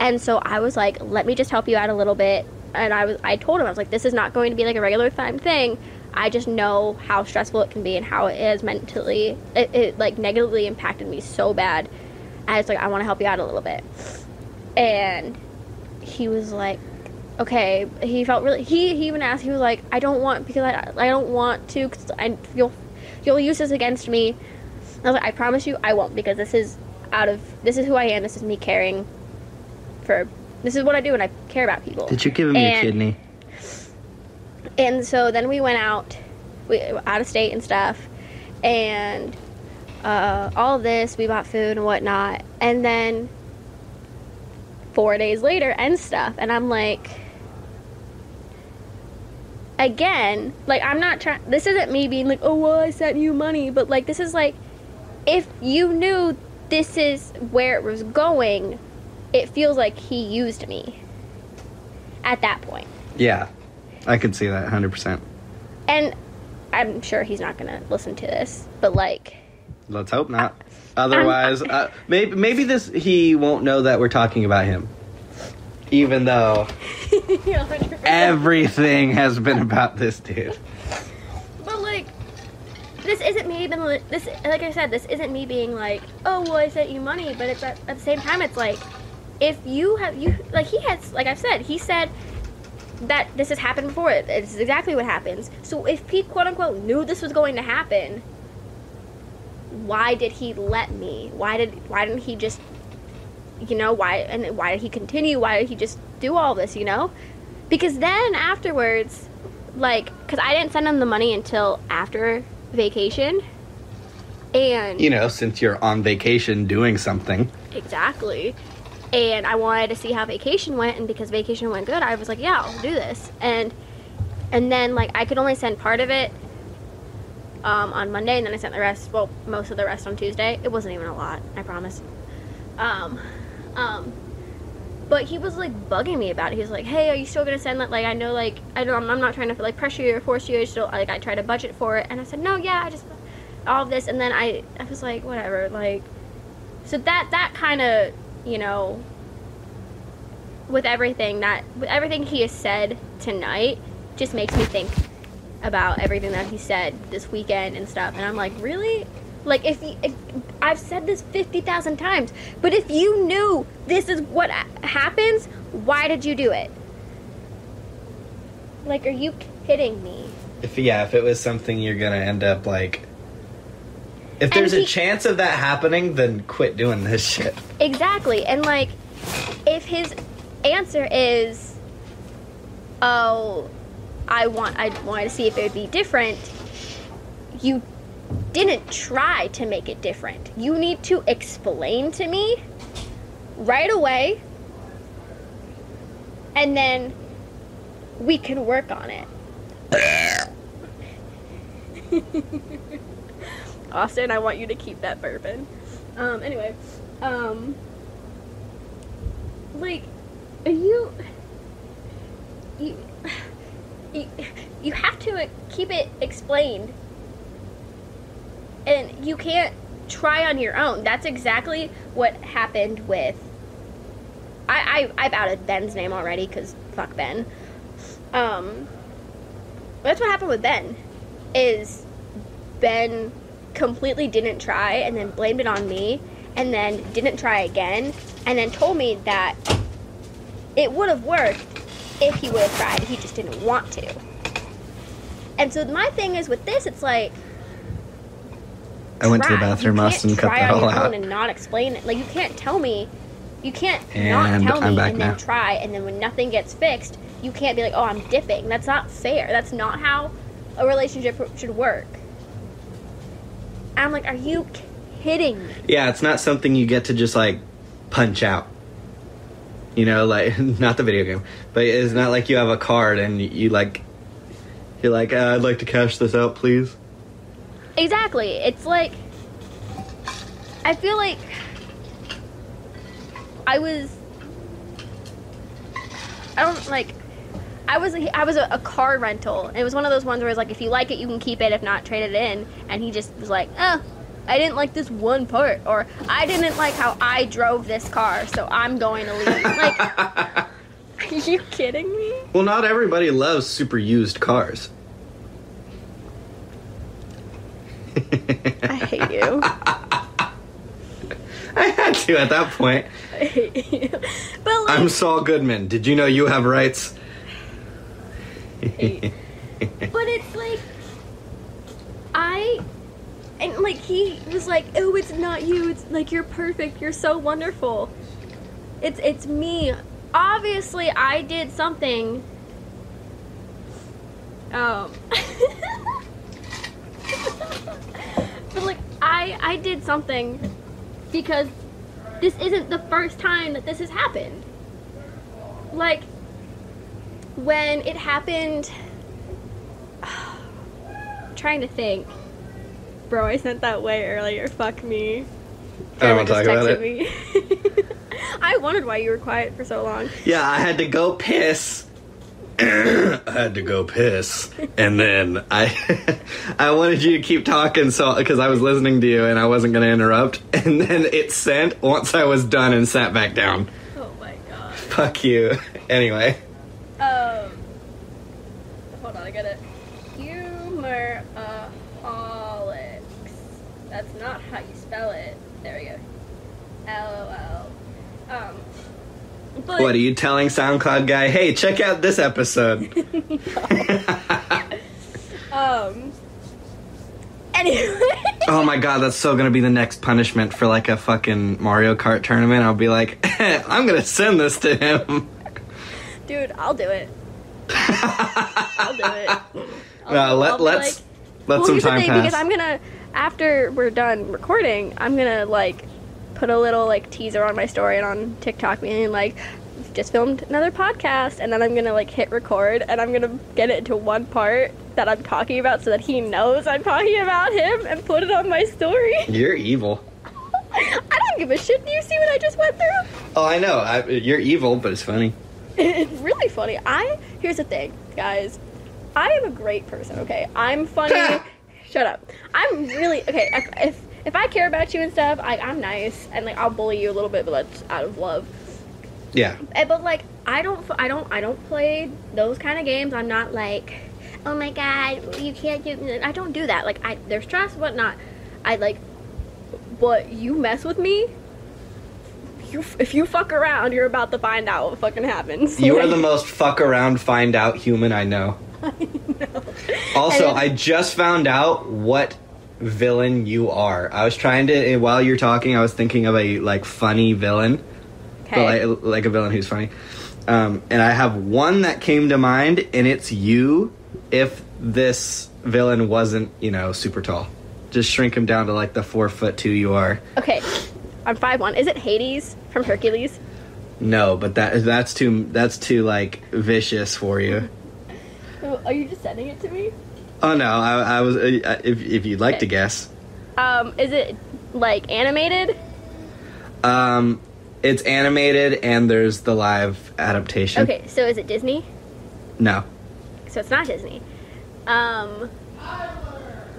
and so i was like let me just help you out a little bit and I was I told him I was like this is not going to be like a regular time thing. I just know how stressful it can be and how it is mentally it, it like negatively impacted me so bad. I was like I want to help you out a little bit. And he was like okay, he felt really he, he even asked he was like I don't want because I I don't want to cuz I you'll you'll use this against me. I was like I promise you I won't because this is out of this is who I am. This is me caring for this is what I do and I care about people. Did you give him your kidney? and so then we went out, we out of state and stuff, and uh, all this. We bought food and whatnot, and then four days later and stuff, and I'm like, again, like I'm not trying. This isn't me being like, oh well, I sent you money, but like this is like, if you knew this is where it was going, it feels like he used me. At that point. Yeah, I could see that 100%. and I'm sure he's not gonna listen to this, but like, Let's hope not. Otherwise, uh, maybe maybe this he won't know that we're talking about him. Even though everything has been about this dude. This isn't me being this. Like I said, this isn't me being like, oh well, I sent you money, but it's at, at the same time, it's like, if you have you like he has like I've said, he said that this has happened before. It's exactly what happens. So if he quote unquote knew this was going to happen, why did he let me? Why did why didn't he just you know why and why did he continue? Why did he just do all this? You know, because then afterwards, like, because I didn't send him the money until after vacation, and You know, since you're on vacation doing something. Exactly. And I wanted to see how vacation went, and because vacation went good, I was like, yeah, I'll do this. And and then like I could only send part of it um, on Monday, and then I sent the rest, well, most of the rest on Tuesday. It wasn't even a lot, I promise. Um, um, but he was like bugging me about it. He was like, "Hey, are you still gonna send that? Like, I know, like, I don't, I'm not trying to like pressure you or force you. I still, like, I try to budget for it." And I said, "No, yeah, I just all of this." And then I, I was like, "Whatever." Like, so that that kind of, you know, with everything that with everything he has said tonight, just makes me think about everything that he said this weekend and stuff. And I'm like, really? Like if, you, if I've said this 50,000 times, but if you knew this is what happens, why did you do it? Like are you kidding me? If yeah, if it was something you're gonna end up like, if there's a chance of that happening, then quit doing this shit. Exactly. And like if his answer is oh I want I wanted to see if it would be different, you didn't try to make it different. You need to explain to me right away and then we can work on it. Austin, I want you to keep that bourbon. Um, anyway, um, like, are you, you, you, you have to keep it explained, and you can't try on your own. That's exactly what happened with. I, I I've outed Ben's name already because fuck Ben. Um, that's what happened with Ben. Is Ben completely didn't try and then blamed it on me and then didn't try again and then told me that it would have worked if he would have tried. He just didn't want to. And so my thing is with this, it's like I went to the bathroom, Austin, cut that on all out. and not explain it. Like you can't tell me, you can't And not tell I'm me and now. then try, and then when nothing gets fixed, you can't be like, oh, I'm dipping. That's not fair. That's not how a relationship should work. I'm like, are you kidding me? Yeah, it's not something you get to just like punch out. You know, like not the video game, but it's not like you have a card and you, you like you're like, uh, I'd like to cash this out, please. Exactly. It's like I feel like I was I don't like I was I was a, a car rental. It was one of those ones where it's like if you like it you can keep it if not trade it in and he just was like, "Oh, I didn't like this one part or I didn't like how I drove this car, so I'm going to leave." Like are you kidding me? well, not everybody loves super used cars. I hate you. I had to at that point. I hate you. But like I'm Saul Goodman. Did you know you have rights? But it's like I and like he was like, "Oh, it's not you. It's like you're perfect. You're so wonderful." It's it's me. Obviously, I did something um But like I I did something because this isn't the first time that this has happened. Like when it happened trying to think bro i sent that way earlier fuck me I don't want to talk about it. me. i wondered why you were quiet for so long Yeah, I had to go piss. I had to go piss, and then I, I wanted you to keep talking, so because I was listening to you and I wasn't going to interrupt, and then it sent once I was done and sat back down. oh my god Fuck you. Anyway, um hold on i gotta humoraholics that's not how you spell it there we go lol um but what are you telling SoundCloud guy? Hey, check out this episode. Um. Anyway. oh my god, that's so gonna be the next punishment for like a fucking Mario Kart tournament. I'll be like, I'm gonna send this to him. Dude, I'll do it. I'll do it. I'll, No, let, let's like- let well, some time pass. because I'm gonna after we're done recording, I'm gonna like put a little like teaser on my story and on TikTok, meaning like just filmed another podcast and then I'm gonna like hit record and I'm gonna get it to one part that I'm talking about so that he knows I'm talking about him and put it on my story. You're evil. I don't give a shit. Do you see what I just went through? Oh, I know. I, you're evil, but it's funny. It's really funny. I here's the thing, guys. I am a great person. Okay, I'm funny. Shut up. I'm really okay. If, if if I care about you and stuff, I, I'm nice and like I'll bully you a little bit, but that's out of love. Yeah. Eh, But like I don't I don't I don't play those kind of games. I'm not like, oh my god, you can't do. I don't do that. Like I there's stress, whatnot. I like, but you mess with me. You, if you fuck around, you're about to find out what fucking happens. You are the most fuck around, find out human I know. Also, And I just found out what villain you are. I was trying to while you're talking, I was thinking of a like funny villain, Okay. but like, like a villain who's funny. Um, and I have one that came to mind, and it's you. If this villain wasn't, you know, super tall, just shrink him down to like the four foot two you are. Okay, I'm five one. Is it Hades from Hercules? No, but that that's too that's too like vicious for you. Oh, Are you just sending it to me? Oh no, I, I was. Uh, if if you'd like to guess, Um, is it like animated? um, it's animated and there's the live adaptation. Okay, so is it Disney? No, So it's not Disney. Um,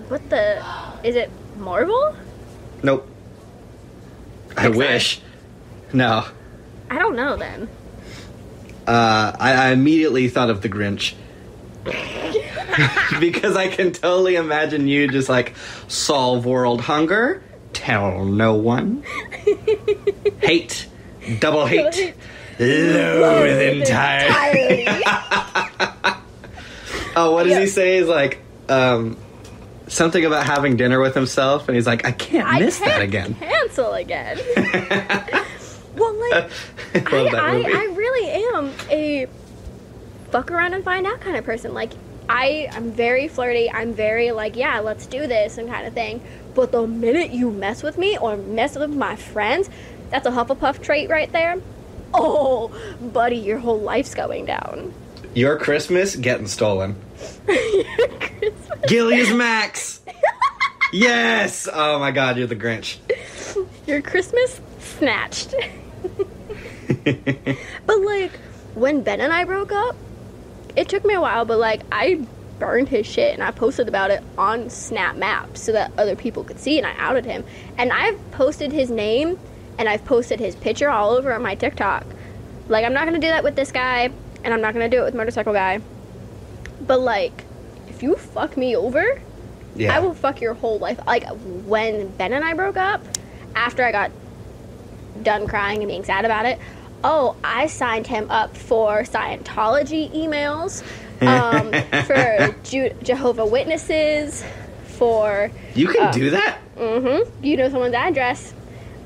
what the? Is it Marvel? nope. I wish. No. I don't know then. Uh, I, I immediately thought of the Grinch. because I can totally imagine you just like solve world hunger, tell no one, hate, double hate, loathe entirely. Oh, what does Yeah. he say? Is like um, something about having dinner with himself, and he's like, I can't I miss can't that again. cancel again. well, like I love that I, movie. I, I really am a fuck around and find out kind of person. Like I I'm very flirty. I'm very like, yeah, let's do this and kind of thing. But the minute you mess with me or mess with my friends, that's a Hufflepuff trait right there. Oh, buddy, your whole life's going down. Your Christmas getting stolen. Christmas. Gillius Max. yes. Oh my God, you're the Grinch. Your Christmas snatched. But like when Ben and I broke up, it took me a while, but like I burned his shit and I posted about it on Snap Map so that other people could see and I outed him. And I've posted his name and I've posted his picture all over on my TikTok. Like I'm not gonna do that with this guy and I'm not gonna do it with motorcycle guy. But like if you fuck me over, yeah. I will fuck your whole life. Like when Ben and I broke up, after I got done crying and being sad about it, oh, I signed him up for Scientology emails, um, for Ju- Jehovah Witnesses, for you can uh, do that. mm-hmm, you know someone's address.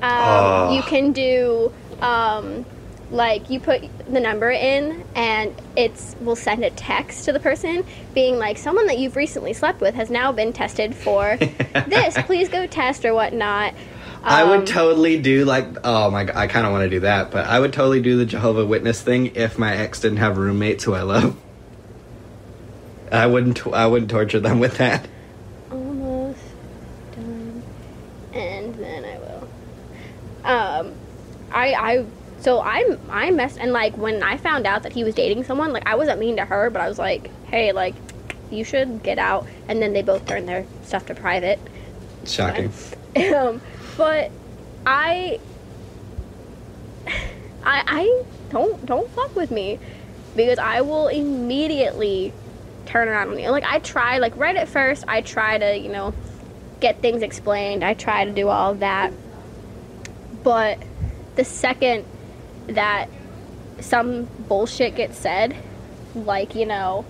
Um, Oh. You can do um, like you put the number in and it's will send a text to the person being like someone that you've recently slept with has now been tested for this please go test or whatnot I Um, would totally do like oh my god, I kind of want to do that, but I would totally do the Jehovah Witness thing if my ex didn't have roommates who I love. I wouldn't. I wouldn't torture them with that. almost done and then i will um i i so i i messed and like when i found out that he was dating someone like i wasn't mean to her but i was like hey like you should get out and then they both turned their stuff to private Shocking. um but i i i don't don't fuck with me because i will immediately turn around on you. Like i try like right at first i try to you know get things explained. I try to do all of that. But the second that some bullshit gets said like you know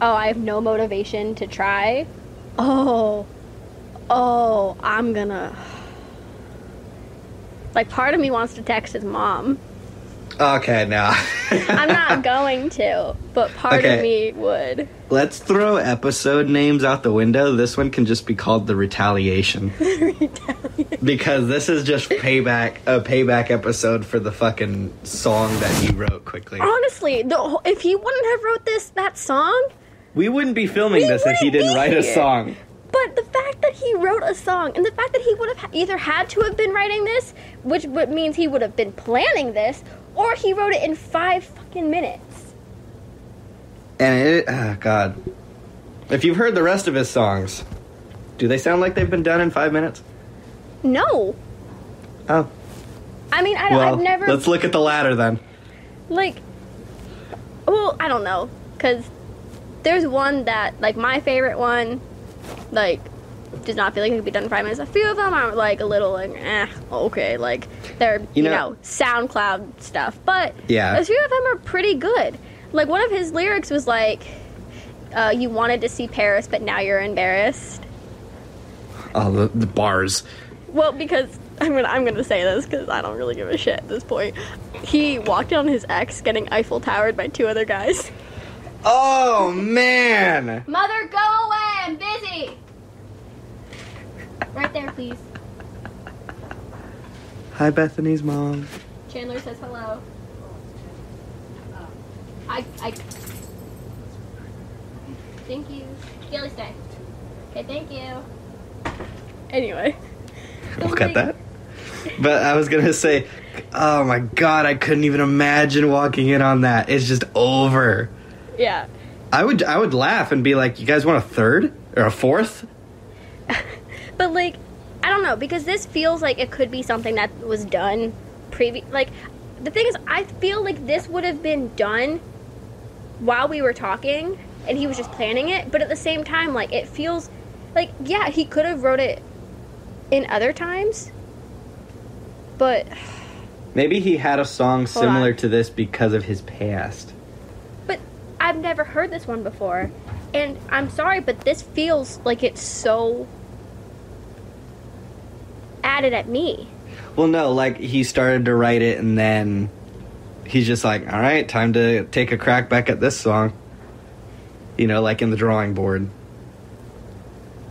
oh i have no motivation to try oh oh i'm gonna like part of me wants to text his mom Okay, now. I'm not going to, but part Okay. of me would. Let's throw episode names out the window. This one can just be called the retaliation retaliation. because this is just payback a payback episode for the fucking song that he wrote quickly. Honestly, the, if he wouldn't have wrote this that song, We wouldn't be filming this if he didn't write a song. But the fact that he wrote a song and the fact that he would have either had to have been writing this, which means he would have been planning this, or he wrote it in five fucking minutes. And it, oh god. If you've heard the rest of his songs, do they sound like they've been done in five minutes? No, Oh, I mean I, well, I've never let's look at the latter then. like well i don't know because there's one that like my favorite one like does not feel like it could be done in five minutes a few of them are like a little like eh okay like they're you, You know, know- soundcloud stuff but Yeah. a few of them are pretty good like one of his lyrics was like uh, you wanted to see paris but now you're embarrassed Oh, the, the bars. well, because I'm gonna I'm gonna say this because I don't really give a shit at this point. He walked on his ex getting Eiffel Towered by two other guys. Oh man! Mother, go away! I'm busy. Right there, please. Hi, Bethany's mom. Chandler says hello. I I. Thank you. Gaily, stay. Okay, thank you. Anyway. Look at that. But I was gonna say, oh my god, I couldn't even imagine walking in on that. It's just over. Yeah. I would, I would laugh and be like, "You guys want a third or a fourth? But like, I don't know because this feels like it could be something that was done previous. Like, the thing is, I feel like this would have been done while we were talking, and he was just planning it. But at the same time, like, it feels like yeah, he could have wrote it in other times, but Maybe he had a song similar on. to this because of his past. but I've never heard this one before, and I'm sorry, but this feels like it's so added at me. Well, no, like he started to write it and then he's just like, all right, time to take a crack back at this song. You know, like in the drawing board.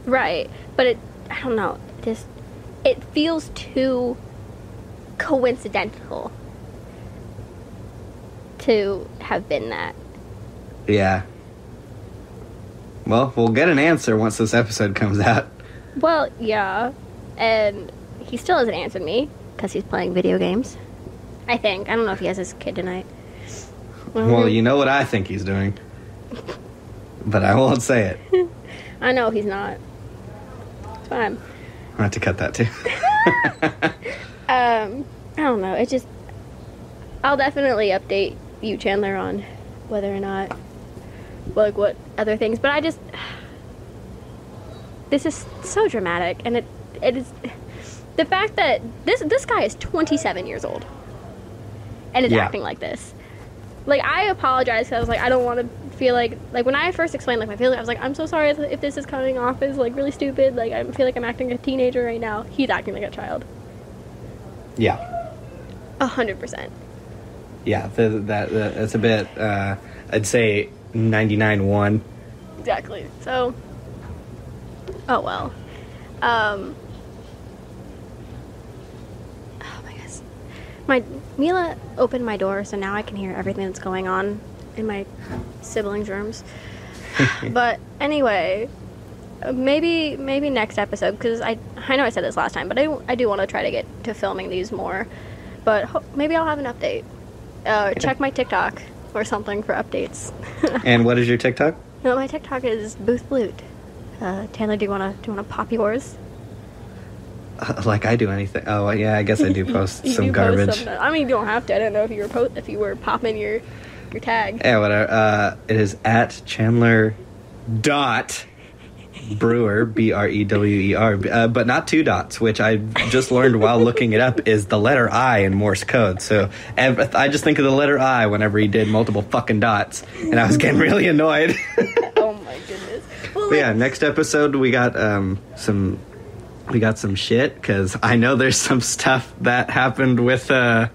Right. But it I don't know, it just it feels too coincidental to have been that. Yeah. Well, we'll get an answer once this episode comes out. Well, yeah. And he still hasn't answered me because he's playing video games. I think. I don't know if he has his kid tonight. Well, you know what I think he's doing. But I won't say it. I know he's not. It's fine. I have to cut that too. Um, I don't know. It just. I'll definitely update you, Chandler, on whether or not, like, what other things. But I just. This is so dramatic, and it it is. The fact that this this guy is 27 years old, and is Yeah. acting like this. Like I apologize because I was like I don't want to feel like like when I first explained like my feeling I was like I'm so sorry if, if this is coming off as like really stupid like I feel like I'm acting like a teenager right now. He's acting like a child. yeah. A hundred percent. Yeah, th- that, that that's a bit uh I'd say 99-1. Exactly. So, oh well. Um. Oh my gosh, my Mila opened my door, so now I can hear everything that's going on in my siblings' rooms. but anyway, maybe maybe next episode because I I know I said this last time, but I I do want to try to get to filming these more. But ho- maybe I'll have an update. Uh, check my TikTok or something for updates. And what is your TikTok? No, my TikTok is Booth Blute. Uh, Taylor, do you wanna do you wanna pop yours? Like I do anything. Oh, yeah, I guess I do post some do post garbage. something. I mean, you don't have to. I don't know if you were po- if you were popping your your tag. Yeah, whatever. Uh, it is at Chandler dot Brewer B R E W E R, uh, but not two dots, which I just learned while looking it up is the letter I in Morse code. So ev- I just think of the letter I whenever he did multiple fucking dots, and I was getting really annoyed. oh my goodness. Well, like, yeah, next episode we got um, some we got some shit because I know there's some stuff that happened with uh,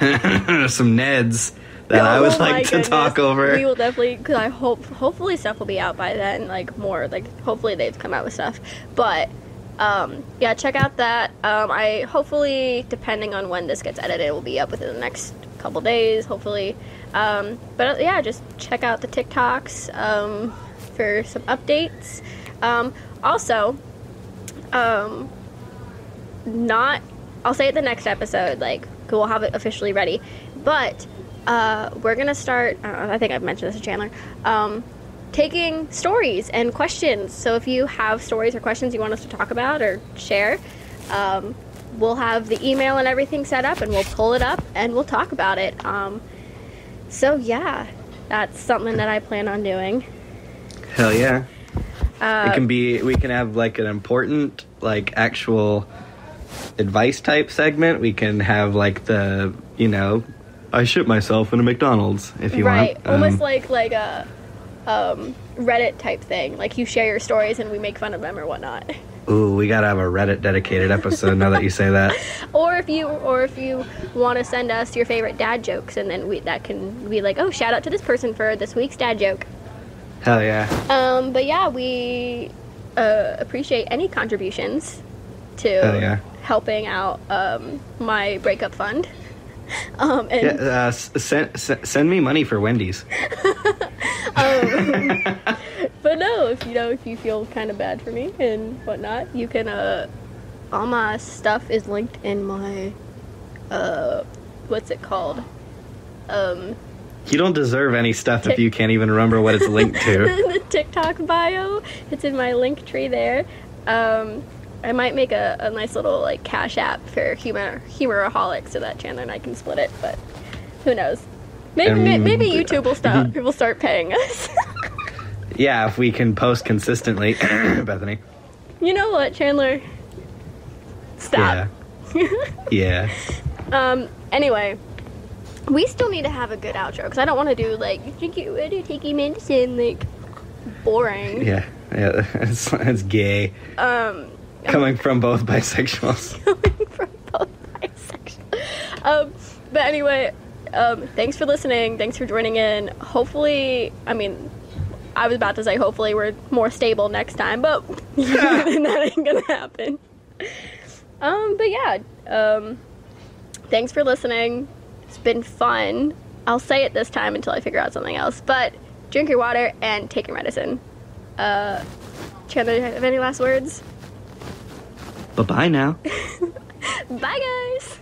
some Neds that I would Oh like to goodness. talk over. We will definitely because I hope hopefully stuff will be out by then, like more like hopefully they've come out with stuff. But um, yeah, check out that. Um, I hopefully depending on when this gets edited, it will be up within the next couple days, hopefully. Um, but uh, yeah, just check out the TikToks um, for some updates. Um, also, um, not I'll say it the next episode, like we'll have it officially ready. But uh, we're gonna start. Uh, I think I've mentioned this to Chandler. Um, taking stories and questions. So if you have stories or questions you want us to talk about or share, um, we'll have the email and everything set up, and we'll pull it up and we'll talk about it. Um, so yeah, that's something that I plan on doing. Hell yeah. Uh, it can be we can have like an important like actual advice type segment we can have like the you know i shit myself in a mcdonald's if you right, want Right, almost Um, like like a um, Reddit type thing. Like you share your stories and we make fun of them or whatnot. ooh we gotta have a reddit dedicated episode now that you say that or if you or if you want to send us your favorite dad jokes and then we that can be like, oh, shout out to this person for this week's dad joke. Hell yeah Um, but yeah, we uh, appreciate any contributions to yeah. helping out um, my breakup fund. Um, and yeah uh, s- send, s- send me money for wendy's Um, but no, if you know if you feel kind of bad for me and whatnot, you can. Uh, all my stuff is linked in my. Uh, what's it called? Um, you don't deserve any stuff if you can't even remember what it's linked to the TikTok bio. It's in my link tree there. Um, I might make a, a nice little like cash app for humor humoraholic so that Chandler and I can split it, but who knows? Maybe Um, maybe YouTube will start will start paying us. yeah if we can post consistently bethany you know what, Chandler? Stop. yeah yeah Um. Anyway, we still need to have a good outro because I don't want to do like water, take your medicine, like boring. yeah yeah it's, it's gay Um. coming from both bisexuals coming from both bisexual. Um, but anyway, um, thanks for listening. Thanks for joining in. Hopefully, I mean, I was about to say hopefully we're more stable next time, but that ain't gonna happen. Um, but yeah, um, thanks for listening. It's been fun. I'll say it this time until I figure out something else. But drink your water and take your medicine. Uh, Chandler, have any last words? bye bye now Bye, guys.